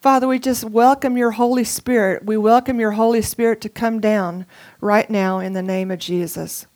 Father, we just welcome your Holy Spirit. We welcome your Holy Spirit to come down right now in the name of Jesus.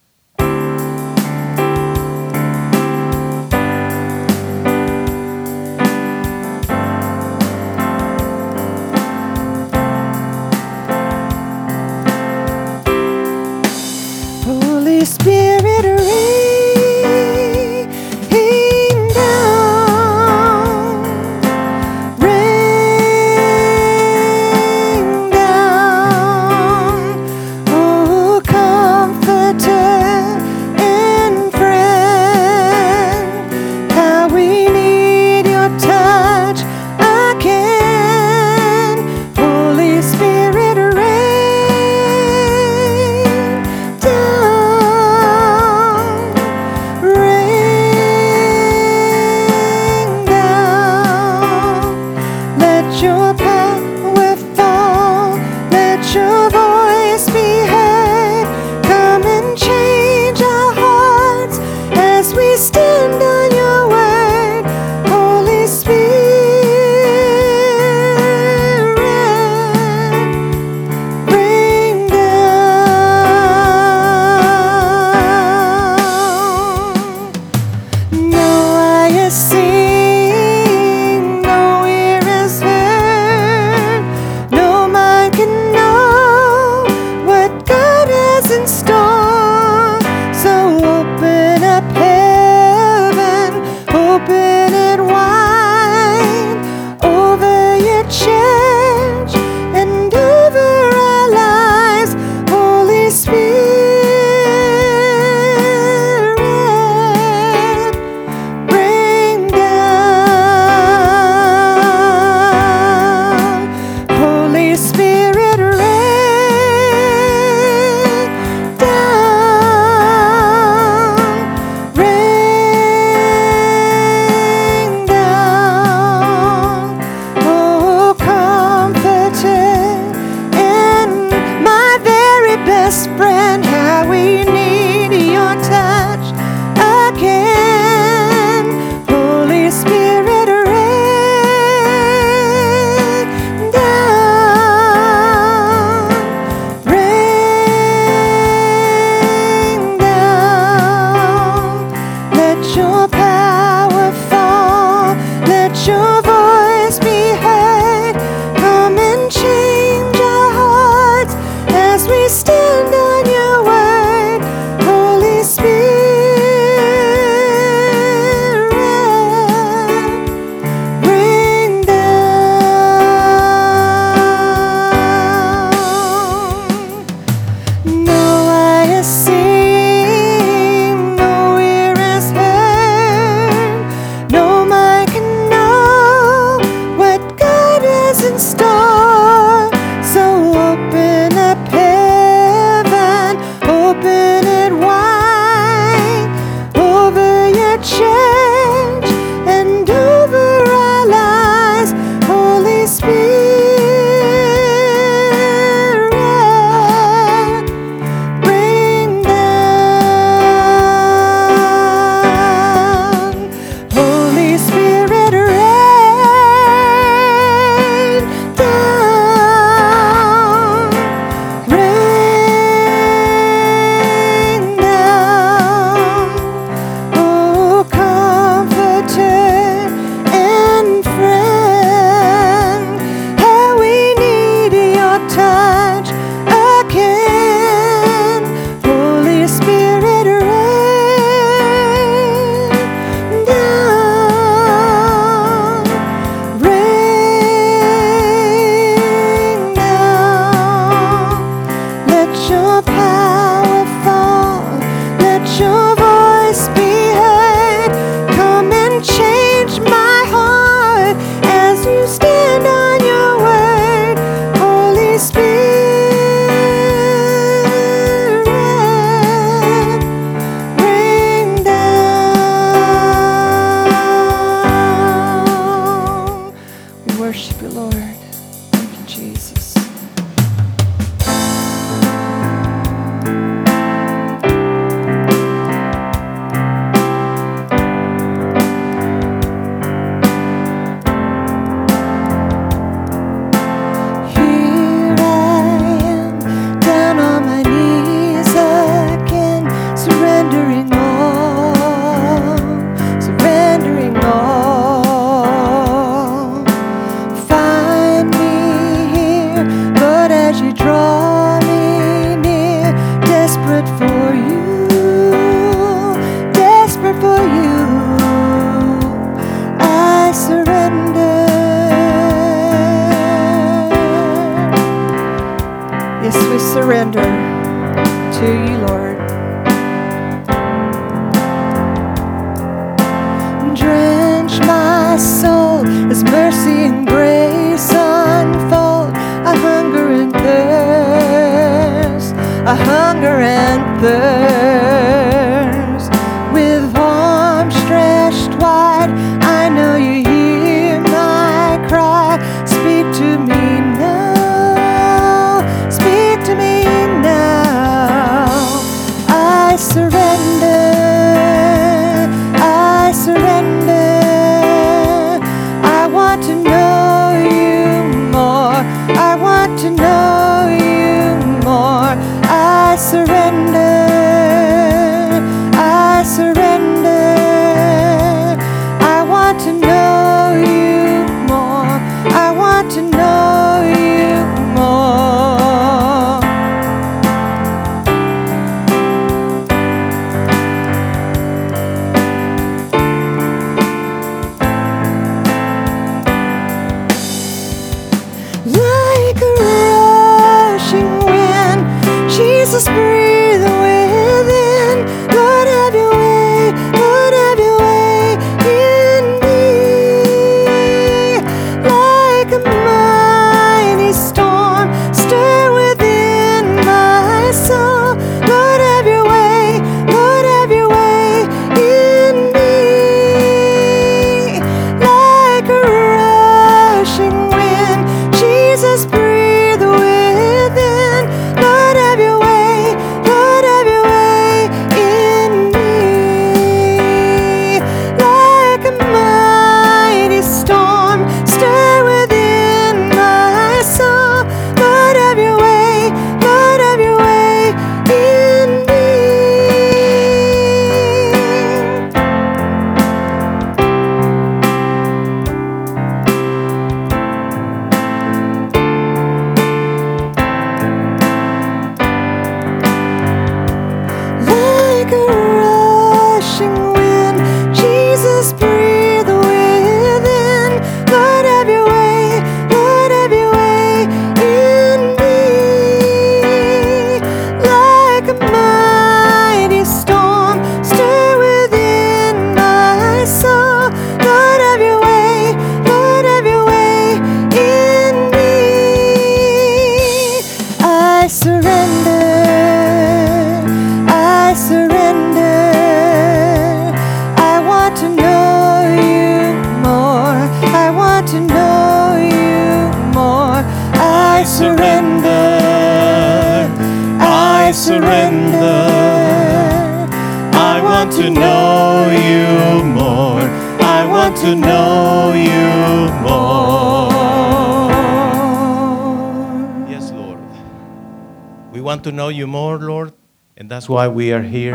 Want to know you more, Lord, and that's why we are here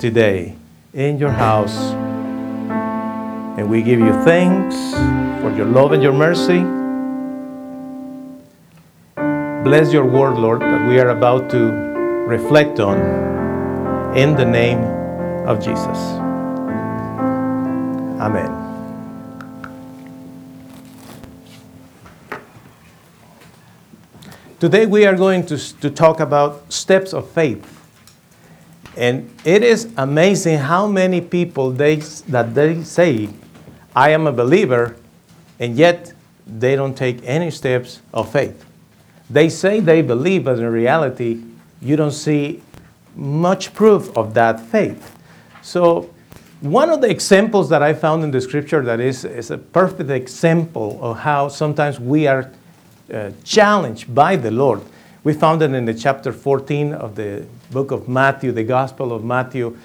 today in your house. And we give you thanks for your love and your mercy. Bless your word, Lord, that we are about to reflect on in the name of Jesus. Amen. Today we are going to, to talk about steps of faith. And it is amazing how many people they, that they say, I am a believer, and yet they don't take any steps of faith. They say they believe, but in reality, you don't see much proof of that faith. So, one of the examples that I found in the scripture that is, is a perfect example of how sometimes we are uh, challenged by the Lord. We found it in the chapter 14 of the book of Matthew, the Gospel of Matthew.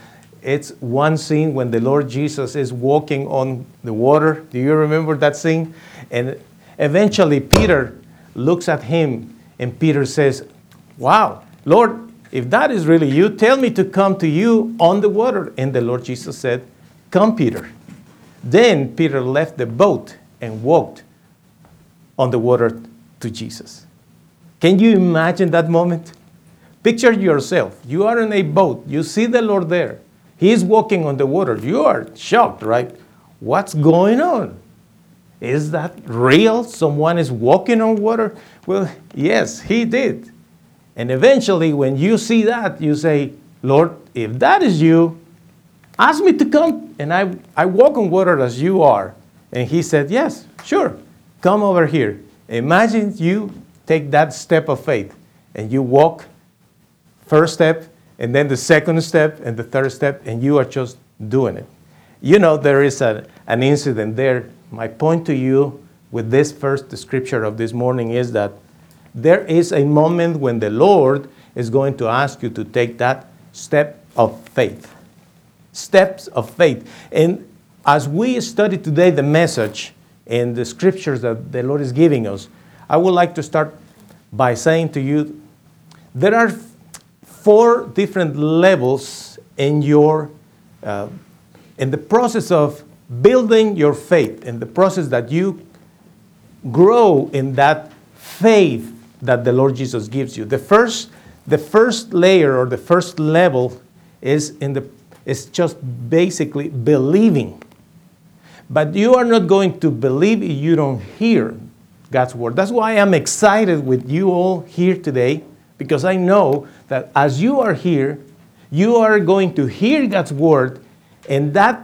It's one scene when the Lord Jesus is walking on the water. Do you remember that scene? And eventually Peter looks at him and Peter says, Wow, Lord, if that is really you, tell me to come to you on the water. And the Lord Jesus said, Come, Peter. Then Peter left the boat and walked on the water to Jesus. Can you imagine that moment? Picture yourself. You are in a boat. You see the Lord there. He is walking on the water. You are shocked, right? What's going on? Is that real? Someone is walking on water? Well, yes, he did. And eventually, when you see that, you say, Lord, if that is you, ask me to come and I, I walk on water as you are. And he said, Yes, sure, come over here. Imagine you take that step of faith and you walk first step and then the second step and the third step and you are just doing it. You know, there is a, an incident there. My point to you with this first scripture of this morning is that there is a moment when the Lord is going to ask you to take that step of faith. Steps of faith. And as we study today the message and the scriptures that the Lord is giving us, I would like to start by saying to you there are four different levels in your uh, in the process of building your faith in the process that you grow in that faith that the Lord Jesus gives you. The first, the first layer or the first level is in the is just basically believing. But you are not going to believe if you don't hear God's word. That's why I'm excited with you all here today because I know that as you are here, you are going to hear God's word and that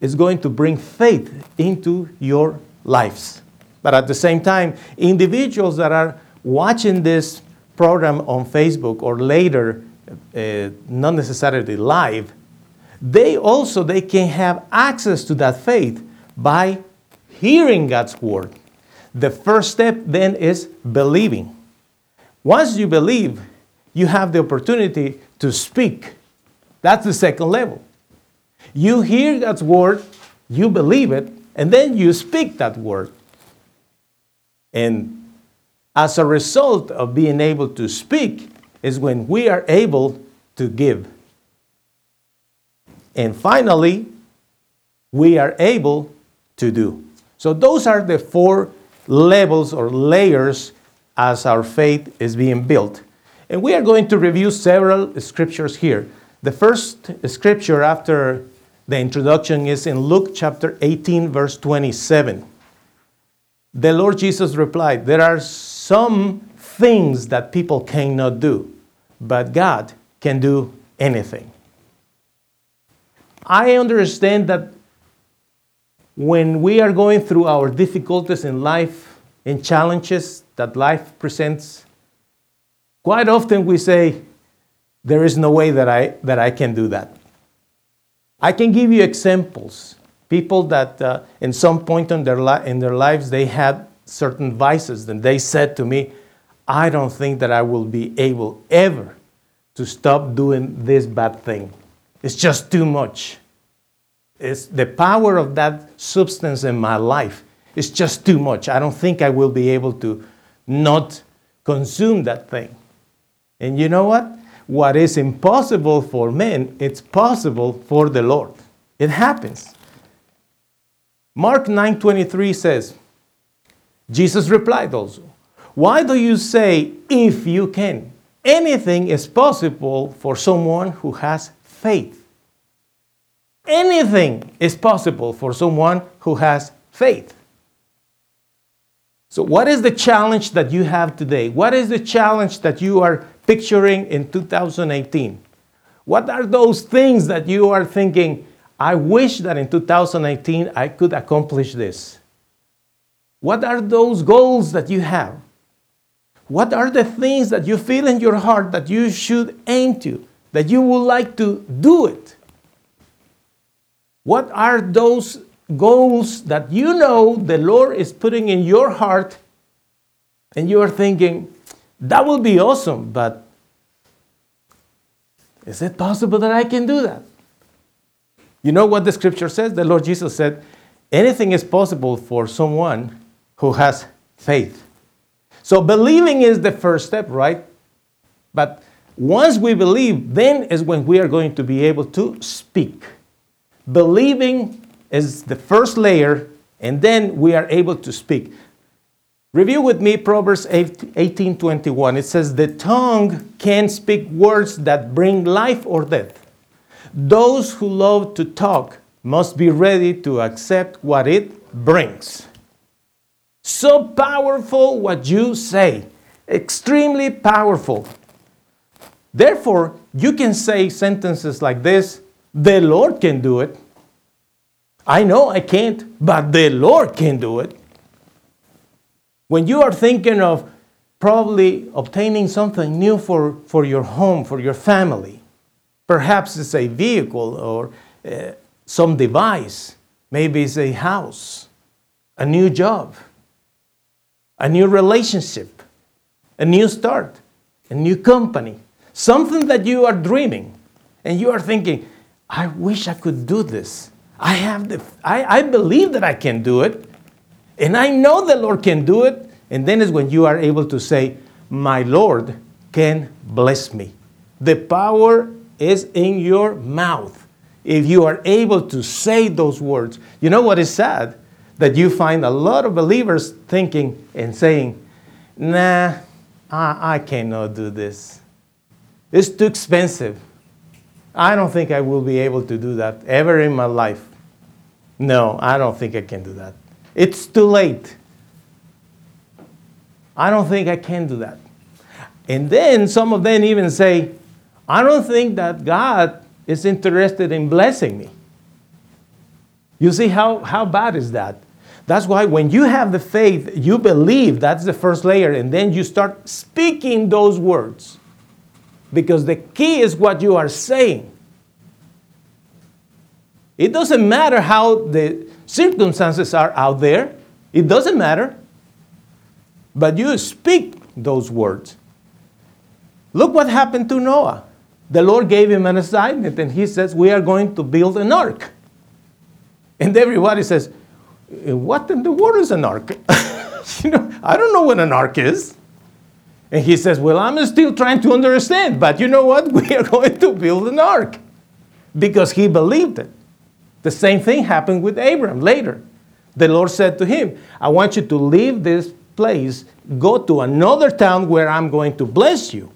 is going to bring faith into your lives. But at the same time, individuals that are watching this program on Facebook or later, uh, not necessarily live, they also they can have access to that faith by hearing God's word. The first step then is believing. Once you believe, you have the opportunity to speak. That's the second level. You hear God's word, you believe it, and then you speak that word. And as a result of being able to speak is when we are able to give. And finally, we are able to do. So, those are the four levels or layers as our faith is being built. And we are going to review several scriptures here. The first scripture after the introduction is in Luke chapter 18, verse 27. The Lord Jesus replied, There are some things that people cannot do, but God can do anything. I understand that when we are going through our difficulties in life and challenges that life presents, quite often we say, There is no way that I, that I can do that. I can give you examples. People that uh, in some point in their, li- in their lives they had certain vices and they said to me i don't think that i will be able ever to stop doing this bad thing. It's just too much it's the power of that substance in my life is just too much i don't think i will be able to not consume that thing and you know what what is impossible for men it's possible for the lord it happens Mark 9:23 says, Jesus replied also, Why do you say, if you can? Anything is possible for someone who has faith. Anything is possible for someone who has faith. So, what is the challenge that you have today? What is the challenge that you are picturing in 2018? What are those things that you are thinking, I wish that in 2018 I could accomplish this. What are those goals that you have? What are the things that you feel in your heart that you should aim to, that you would like to do it? What are those goals that you know the Lord is putting in your heart and you are thinking, that will be awesome, but is it possible that I can do that? You know what the scripture says? The Lord Jesus said, anything is possible for someone who has faith. So believing is the first step, right? But once we believe, then is when we are going to be able to speak. Believing is the first layer, and then we are able to speak. Review with me Proverbs 18 21. It says, The tongue can speak words that bring life or death. Those who love to talk must be ready to accept what it brings. So powerful what you say, extremely powerful. Therefore, you can say sentences like this The Lord can do it. I know I can't, but the Lord can do it. When you are thinking of probably obtaining something new for, for your home, for your family, perhaps it's a vehicle or uh, some device, maybe it's a house, a new job, a new relationship, a new start, a new company, something that you are dreaming and you are thinking, I wish I could do this. I have the, I, I believe that I can do it. And I know the Lord can do it. And then is when you are able to say, My Lord can bless me. The power is in your mouth. If you are able to say those words, you know what is sad? That you find a lot of believers thinking and saying, Nah, I, I cannot do this. It's too expensive. I don't think I will be able to do that ever in my life. No, I don't think I can do that. It's too late. I don't think I can do that. And then some of them even say, I don't think that God is interested in blessing me. You see how, how bad is that? That's why when you have the faith, you believe, that's the first layer, and then you start speaking those words. Because the key is what you are saying. It doesn't matter how the circumstances are out there, it doesn't matter. But you speak those words. Look what happened to Noah. The Lord gave him an assignment, and he says, We are going to build an ark. And everybody says, What in the world is an ark? you know, I don't know what an ark is. And he says, Well, I'm still trying to understand, but you know what? We are going to build an ark because he believed it. The same thing happened with Abram later. The Lord said to him, I want you to leave this place, go to another town where I'm going to bless you.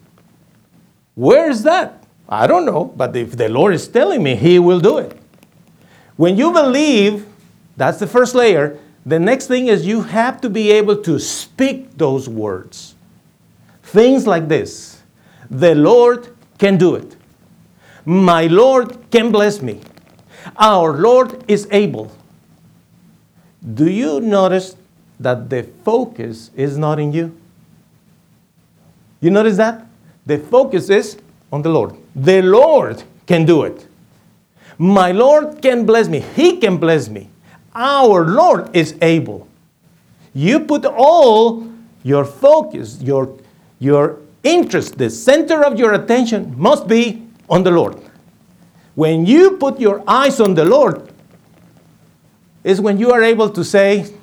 Where is that? I don't know, but if the Lord is telling me, He will do it. When you believe, that's the first layer. The next thing is you have to be able to speak those words. Things like this The Lord can do it. My Lord can bless me. Our Lord is able. Do you notice that the focus is not in you? You notice that? The focus is on the Lord. The Lord can do it. My Lord can bless me. He can bless me. Our Lord is able. You put all your focus, your, your interest, the center of your attention must be on the Lord. When you put your eyes on the Lord, is when you are able to say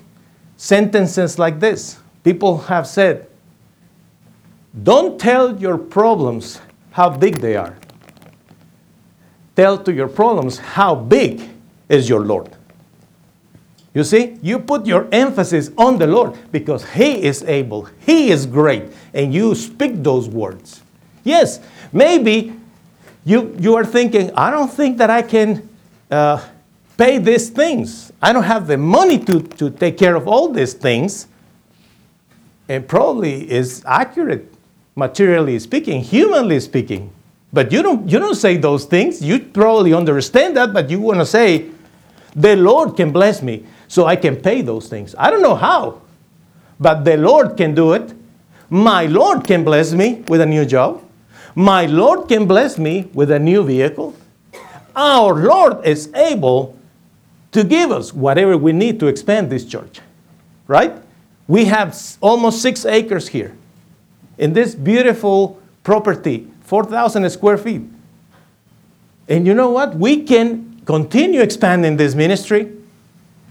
sentences like this. People have said, Don't tell your problems how big they are. Tell to your problems how big is your Lord. You see, you put your emphasis on the Lord because He is able, He is great, and you speak those words. Yes, maybe you, you are thinking, I don't think that I can uh, pay these things. I don't have the money to, to take care of all these things. And probably is accurate, materially speaking, humanly speaking. But you don't, you don't say those things. You probably understand that, but you want to say, the Lord can bless me so I can pay those things. I don't know how, but the Lord can do it. My Lord can bless me with a new job. My Lord can bless me with a new vehicle. Our Lord is able to give us whatever we need to expand this church, right? We have almost six acres here in this beautiful property, 4,000 square feet. And you know what? We can continue expanding this ministry.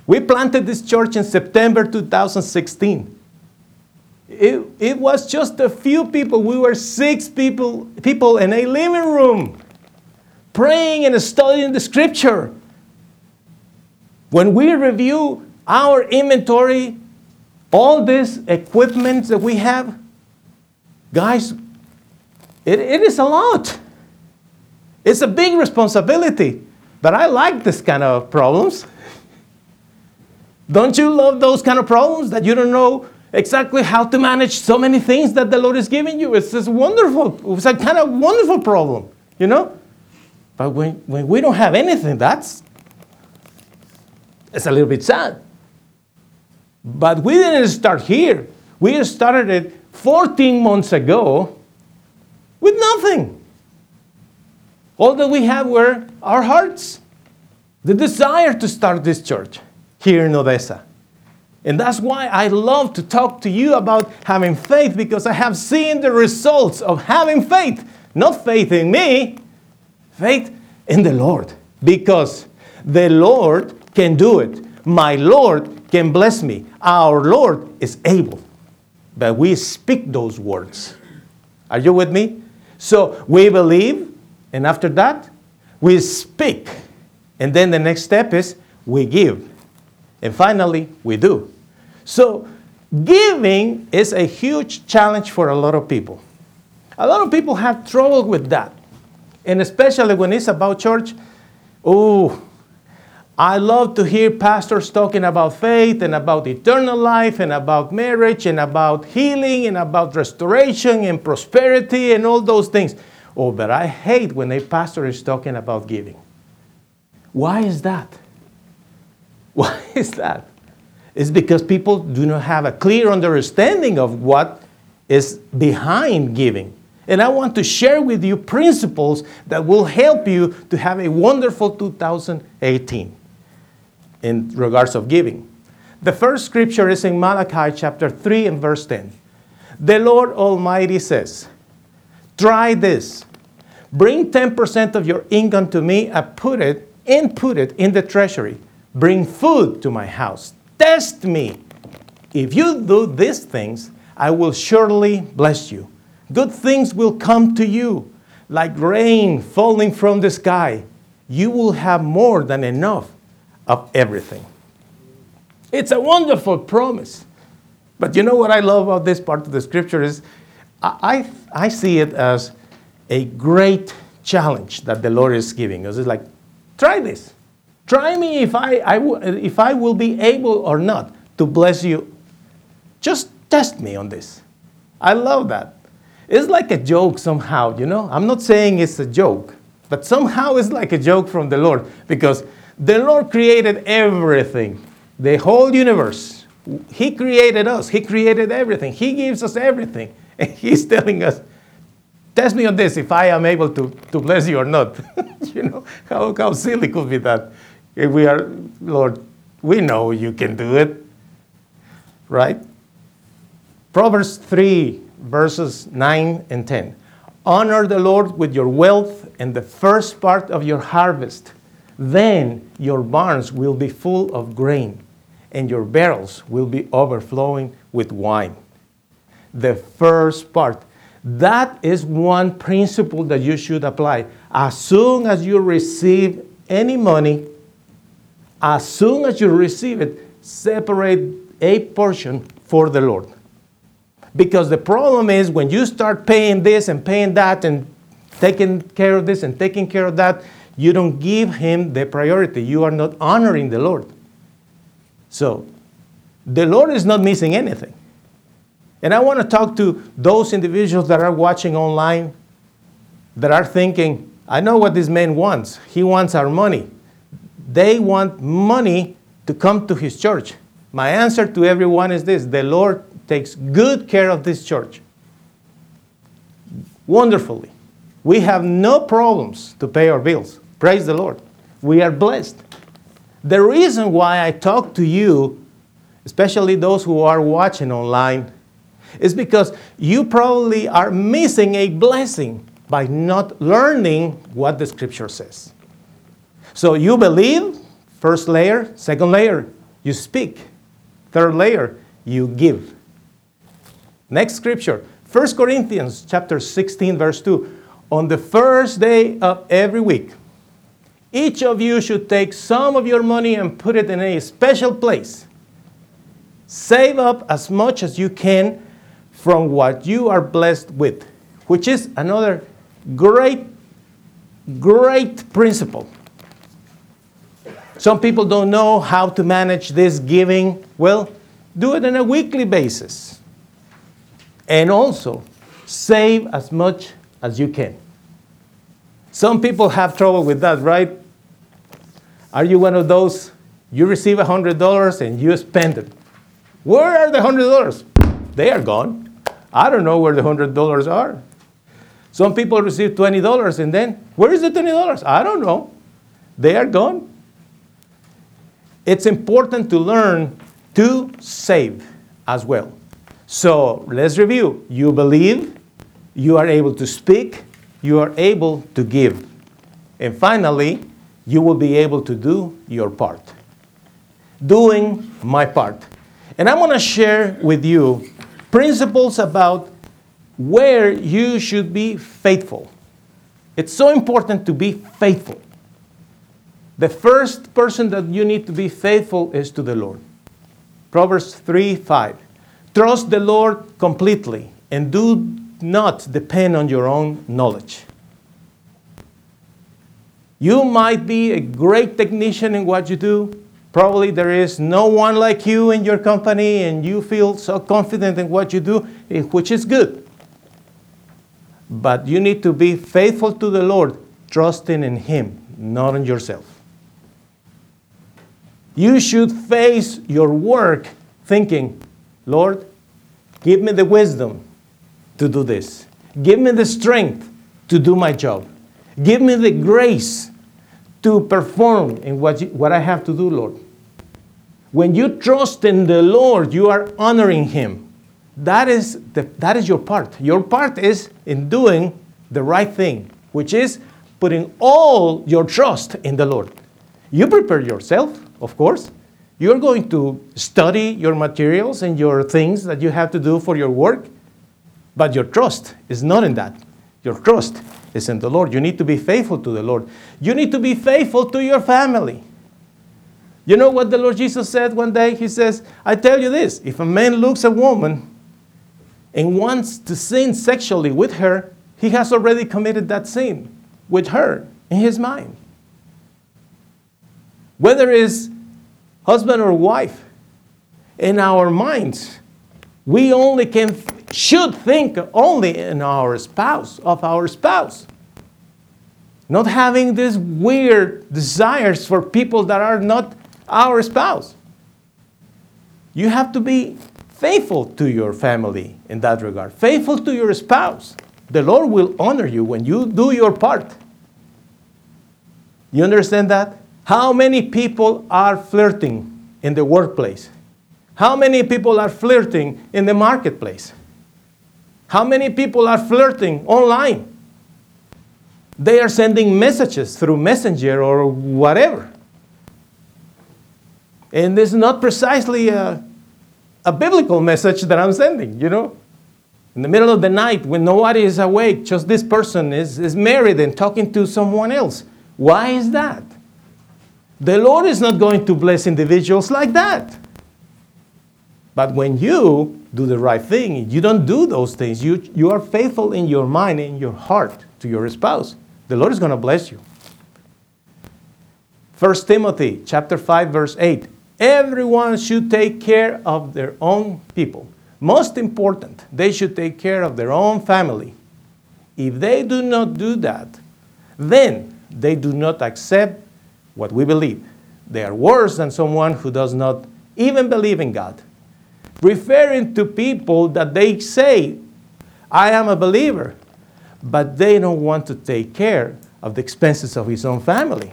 We planted this church in September 2016. It, it was just a few people. We were six people, people in a living room praying and studying the scripture. When we review our inventory, all this equipment that we have, guys, it, it is a lot. It's a big responsibility. But I like this kind of problems. Don't you love those kind of problems that you don't know exactly how to manage so many things that the Lord is giving you. It's just wonderful. It's a kind of wonderful problem, you know? But when, when we don't have anything, that's it's a little bit sad. But we didn't start here. We started it 14 months ago with nothing. All that we had were our hearts, the desire to start this church here in Odessa. And that's why I love to talk to you about having faith because I have seen the results of having faith. Not faith in me, faith in the Lord. Because the Lord can do it. My Lord can bless me. Our Lord is able. But we speak those words. Are you with me? So we believe, and after that, we speak. And then the next step is we give. And finally, we do. So giving is a huge challenge for a lot of people. A lot of people have trouble with that. And especially when it's about church, oh, I love to hear pastors talking about faith and about eternal life and about marriage and about healing and about restoration and prosperity and all those things. Oh, but I hate when a pastor is talking about giving. Why is that? Why is that? It's because people do not have a clear understanding of what is behind giving. And I want to share with you principles that will help you to have a wonderful 2018 in regards of giving. The first scripture is in Malachi chapter 3 and verse 10. The Lord Almighty says, Try this. Bring 10% of your income to me and put it and put it in the treasury. Bring food to my house. Test me. If you do these things, I will surely bless you. Good things will come to you, like rain falling from the sky. You will have more than enough of everything. It's a wonderful promise. But you know what I love about this part of the scripture is I, I, I see it as a great challenge that the Lord is giving us. It's like, try this. Try me if I, I if I will be able or not to bless you. Just test me on this. I love that. It's like a joke somehow, you know? I'm not saying it's a joke, but somehow it's like a joke from the Lord because the Lord created everything, the whole universe. He created us, He created everything, He gives us everything. And He's telling us, test me on this if I am able to, to bless you or not. you know, how, how silly could be that? If we are, Lord, we know you can do it, right? Proverbs 3, verses 9 and 10. Honor the Lord with your wealth and the first part of your harvest then your barns will be full of grain, and your barrels will be overflowing with wine. The first part. That is one principle that you should apply. As soon as you receive any money, as soon as you receive it, separate a portion for the Lord. Because the problem is when you start paying this and paying that and taking care of this and taking care of that, you don't give him the priority. You are not honoring the Lord. So, the Lord is not missing anything. And I want to talk to those individuals that are watching online that are thinking, I know what this man wants. He wants our money. They want money to come to his church. My answer to everyone is this the Lord takes good care of this church. Wonderfully. We have no problems to pay our bills. Praise the Lord. We are blessed. The reason why I talk to you, especially those who are watching online, is because you probably are missing a blessing by not learning what the scripture says. So you believe, first layer, second layer, you speak, third layer, you give. Next scripture, 1 Corinthians chapter 16 verse 2. On the first day of every week, each of you should take some of your money and put it in a special place. Save up as much as you can from what you are blessed with, which is another great, great principle. Some people don't know how to manage this giving. Well, do it on a weekly basis. And also, save as much as you can. Some people have trouble with that, right? Are you one of those? You receive $100 and you spend it. Where are the $100? They are gone. I don't know where the $100 are. Some people receive $20 and then, where is the $20? I don't know. They are gone. It's important to learn to save as well. So let's review. You believe, you are able to speak, you are able to give. And finally, you will be able to do your part. Doing my part. And I'm going to share with you principles about where you should be faithful. It's so important to be faithful. The first person that you need to be faithful is to the Lord. Proverbs 3 5. Trust the Lord completely and do not depend on your own knowledge. You might be a great technician in what you do. Probably there is no one like you in your company, and you feel so confident in what you do, eh, which is good. But you need to be faithful to the Lord, trusting in Him, not in yourself. You should face your work thinking, Lord, give me the wisdom to do this. Give me the strength to do my job. Give me the grace to perform in what, you, what I have to do, Lord. When you trust in the Lord, you are honoring Him. That is, the, that is your part. Your part is in doing the right thing, which is putting all your trust in the Lord. You prepare yourself, of course. You're going to study your materials and your things that you have to do for your work, but your trust is not in that. Your trust is in the Lord. You need to be faithful to the Lord. You need to be faithful to your family. You know what the Lord Jesus said one day? He says, I tell you this if a man looks at a woman and wants to sin sexually with her, he has already committed that sin with her in his mind. Whether it's husband or wife, in our minds, we only can should think only in our spouse, of our spouse. Not having these weird desires for people that are not our spouse. You have to be faithful to your family in that regard, faithful to your spouse. The Lord will honor you when you do your part. You understand that? How many people are flirting in the workplace? How many people are flirting in the marketplace? How many people are flirting online? They are sending messages through Messenger or whatever. And this is not precisely a, a biblical message that I'm sending, you know? In the middle of the night when nobody is awake, just this person is, is married and talking to someone else. Why is that? The Lord is not going to bless individuals like that. But when you do the right thing, you don't do those things. You, you are faithful in your mind, in your heart to your spouse. The Lord is going to bless you. 1 Timothy chapter 5 verse 8. Everyone should take care of their own people. Most important, they should take care of their own family. If they do not do that, then they do not accept what we believe. They are worse than someone who does not even believe in God. Referring to people that they say, I am a believer, but they don't want to take care of the expenses of his own family.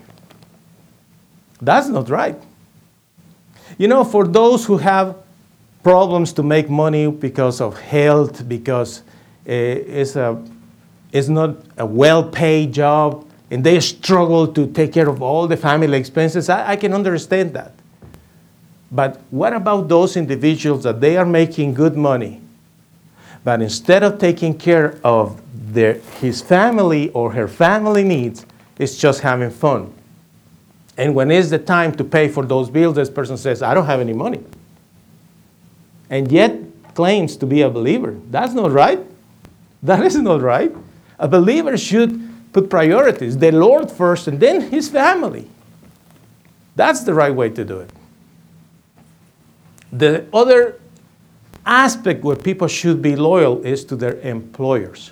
That's not right. You know, for those who have problems to make money because of health, because uh, it's, a, it's not a well paid job, and they struggle to take care of all the family expenses, I, I can understand that. But what about those individuals that they are making good money, but instead of taking care of their, his family or her family needs, it's just having fun? And when it's the time to pay for those bills, this person says, I don't have any money. And yet claims to be a believer. That's not right. That is not right. A believer should put priorities the Lord first and then his family. That's the right way to do it. The other aspect where people should be loyal is to their employers.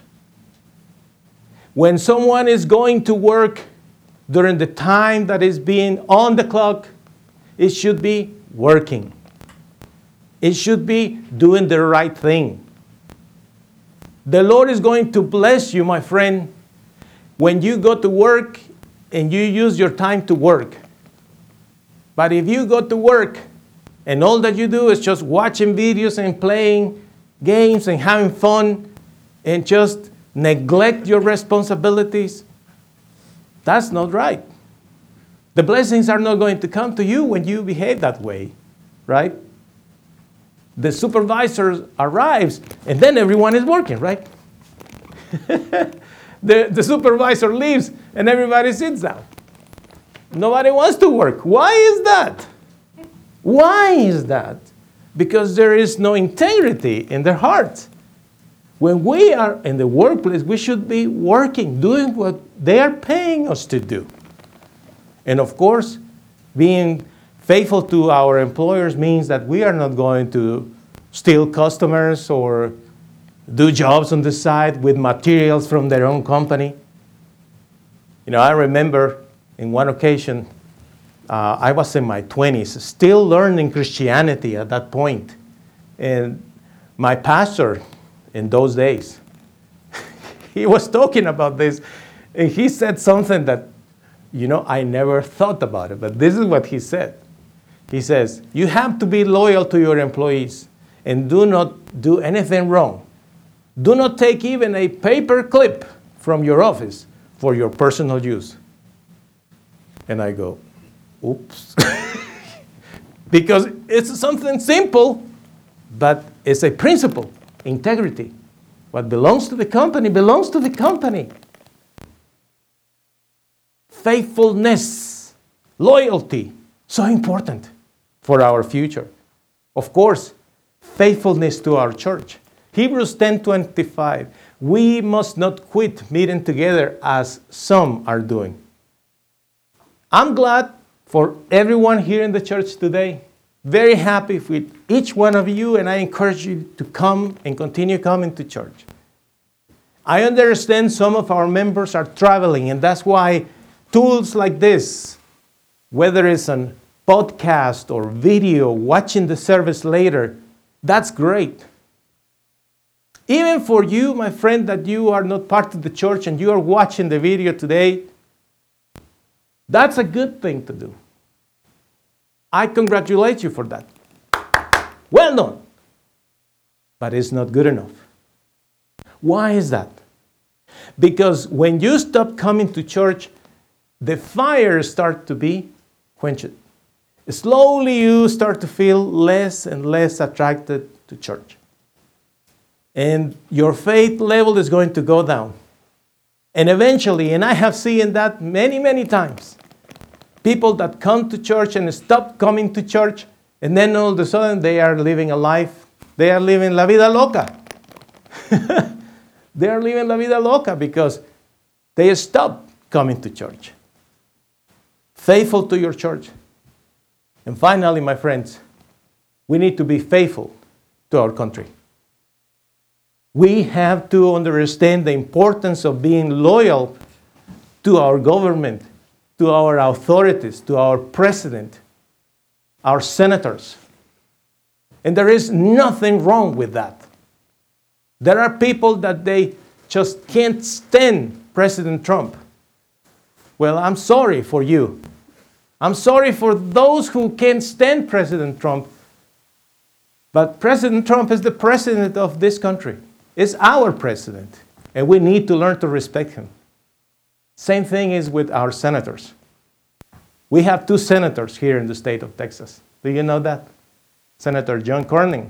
When someone is going to work during the time that is being on the clock, it should be working. It should be doing the right thing. The Lord is going to bless you, my friend, when you go to work and you use your time to work. But if you go to work and all that you do is just watching videos and playing games and having fun and just neglect your responsibilities, that's not right. The blessings are not going to come to you when you behave that way, right? The supervisor arrives and then everyone is working, right? the, the supervisor leaves and everybody sits down. Nobody wants to work. Why is that? Why is that? Because there is no integrity in their heart. When we are in the workplace, we should be working, doing what they are paying us to do. And of course, being faithful to our employers means that we are not going to steal customers or do jobs on the side with materials from their own company. You know, I remember in one occasion, uh, I was in my 20s, still learning Christianity at that point. And my pastor in those days, he was talking about this, and he said something that, you know, I never thought about it, but this is what he said. He says, You have to be loyal to your employees and do not do anything wrong. Do not take even a paper clip from your office for your personal use. And I go, oops. because it's something simple, but it's a principle integrity. What belongs to the company belongs to the company. Faithfulness, loyalty, so important for our future. Of course, faithfulness to our church. Hebrews 10:25. We must not quit meeting together as some are doing I'm glad for everyone here in the church today. Very happy with each one of you, and I encourage you to come and continue coming to church. I understand some of our members are traveling, and that's why tools like this, whether it's a podcast or video, watching the service later, that's great. Even for you, my friend, that you are not part of the church and you are watching the video today, that's a good thing to do. I congratulate you for that. Well done. But it's not good enough. Why is that? Because when you stop coming to church, the fire start to be quenched. Slowly you start to feel less and less attracted to church. And your faith level is going to go down. And eventually, and I have seen that many, many times, people that come to church and stop coming to church, and then all of a sudden they are living a life, they are living la vida loca. they are living la vida loca because they stop coming to church. Faithful to your church. And finally, my friends, we need to be faithful to our country. We have to understand the importance of being loyal to our government, to our authorities, to our president, our senators. And there is nothing wrong with that. There are people that they just can't stand President Trump. Well, I'm sorry for you. I'm sorry for those who can't stand President Trump. But President Trump is the president of this country is our president, and we need to learn to respect him. Same thing is with our senators. We have two senators here in the state of Texas. Do you know that? Senator John Cornyn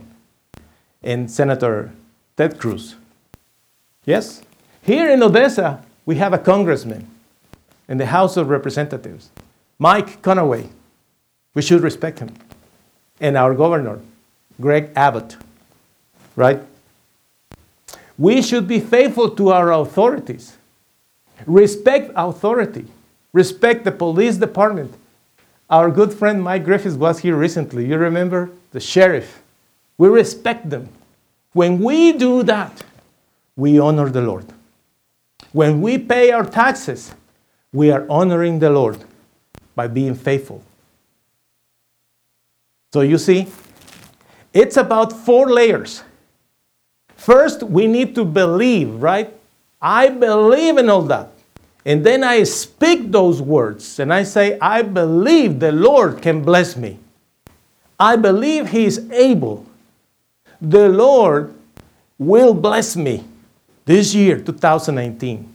and Senator Ted Cruz. Yes? Here in Odessa, we have a congressman in the House of Representatives, Mike Conaway. We should respect him. And our governor, Greg Abbott, right? We should be faithful to our authorities. Respect authority. Respect the police department. Our good friend Mike Griffis was here recently. You remember the sheriff. We respect them. When we do that, we honor the Lord. When we pay our taxes, we are honoring the Lord by being faithful. So you see, it's about four layers. First, we need to believe, right? I believe in all that. And then I speak those words and I say, I believe the Lord can bless me. I believe He is able. The Lord will bless me this year, 2019.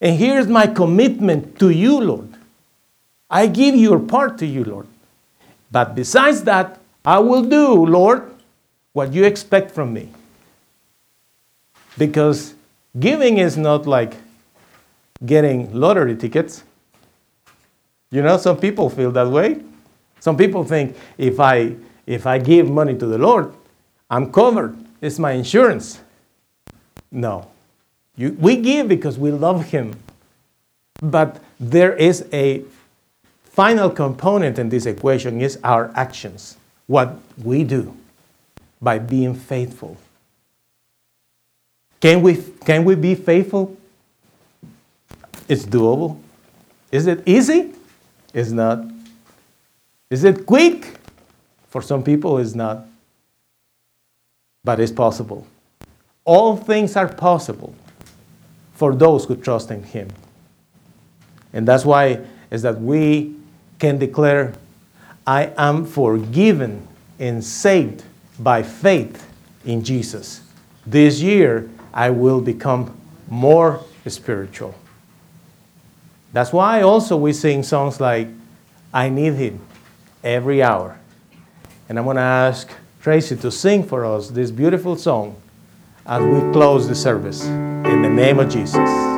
And here's my commitment to you, Lord. I give your part to you, Lord. But besides that, I will do, Lord, what you expect from me. Because giving is not like getting lottery tickets. You know, some people feel that way. Some people think if I if I give money to the Lord, I'm covered. It's my insurance. No. You, we give because we love him. But there is a final component in this equation is our actions. What we do by being faithful. Can we, can we be faithful? It's doable. Is it easy? It's not. Is it quick? For some people, it's not. But it's possible. All things are possible for those who trust in Him. And that's why is that we can declare, I am forgiven and saved by faith in Jesus. This year, I will become more spiritual. That's why also we sing songs like, I Need Him every hour. And I'm going to ask Tracy to sing for us this beautiful song as we close the service. In the name of Jesus.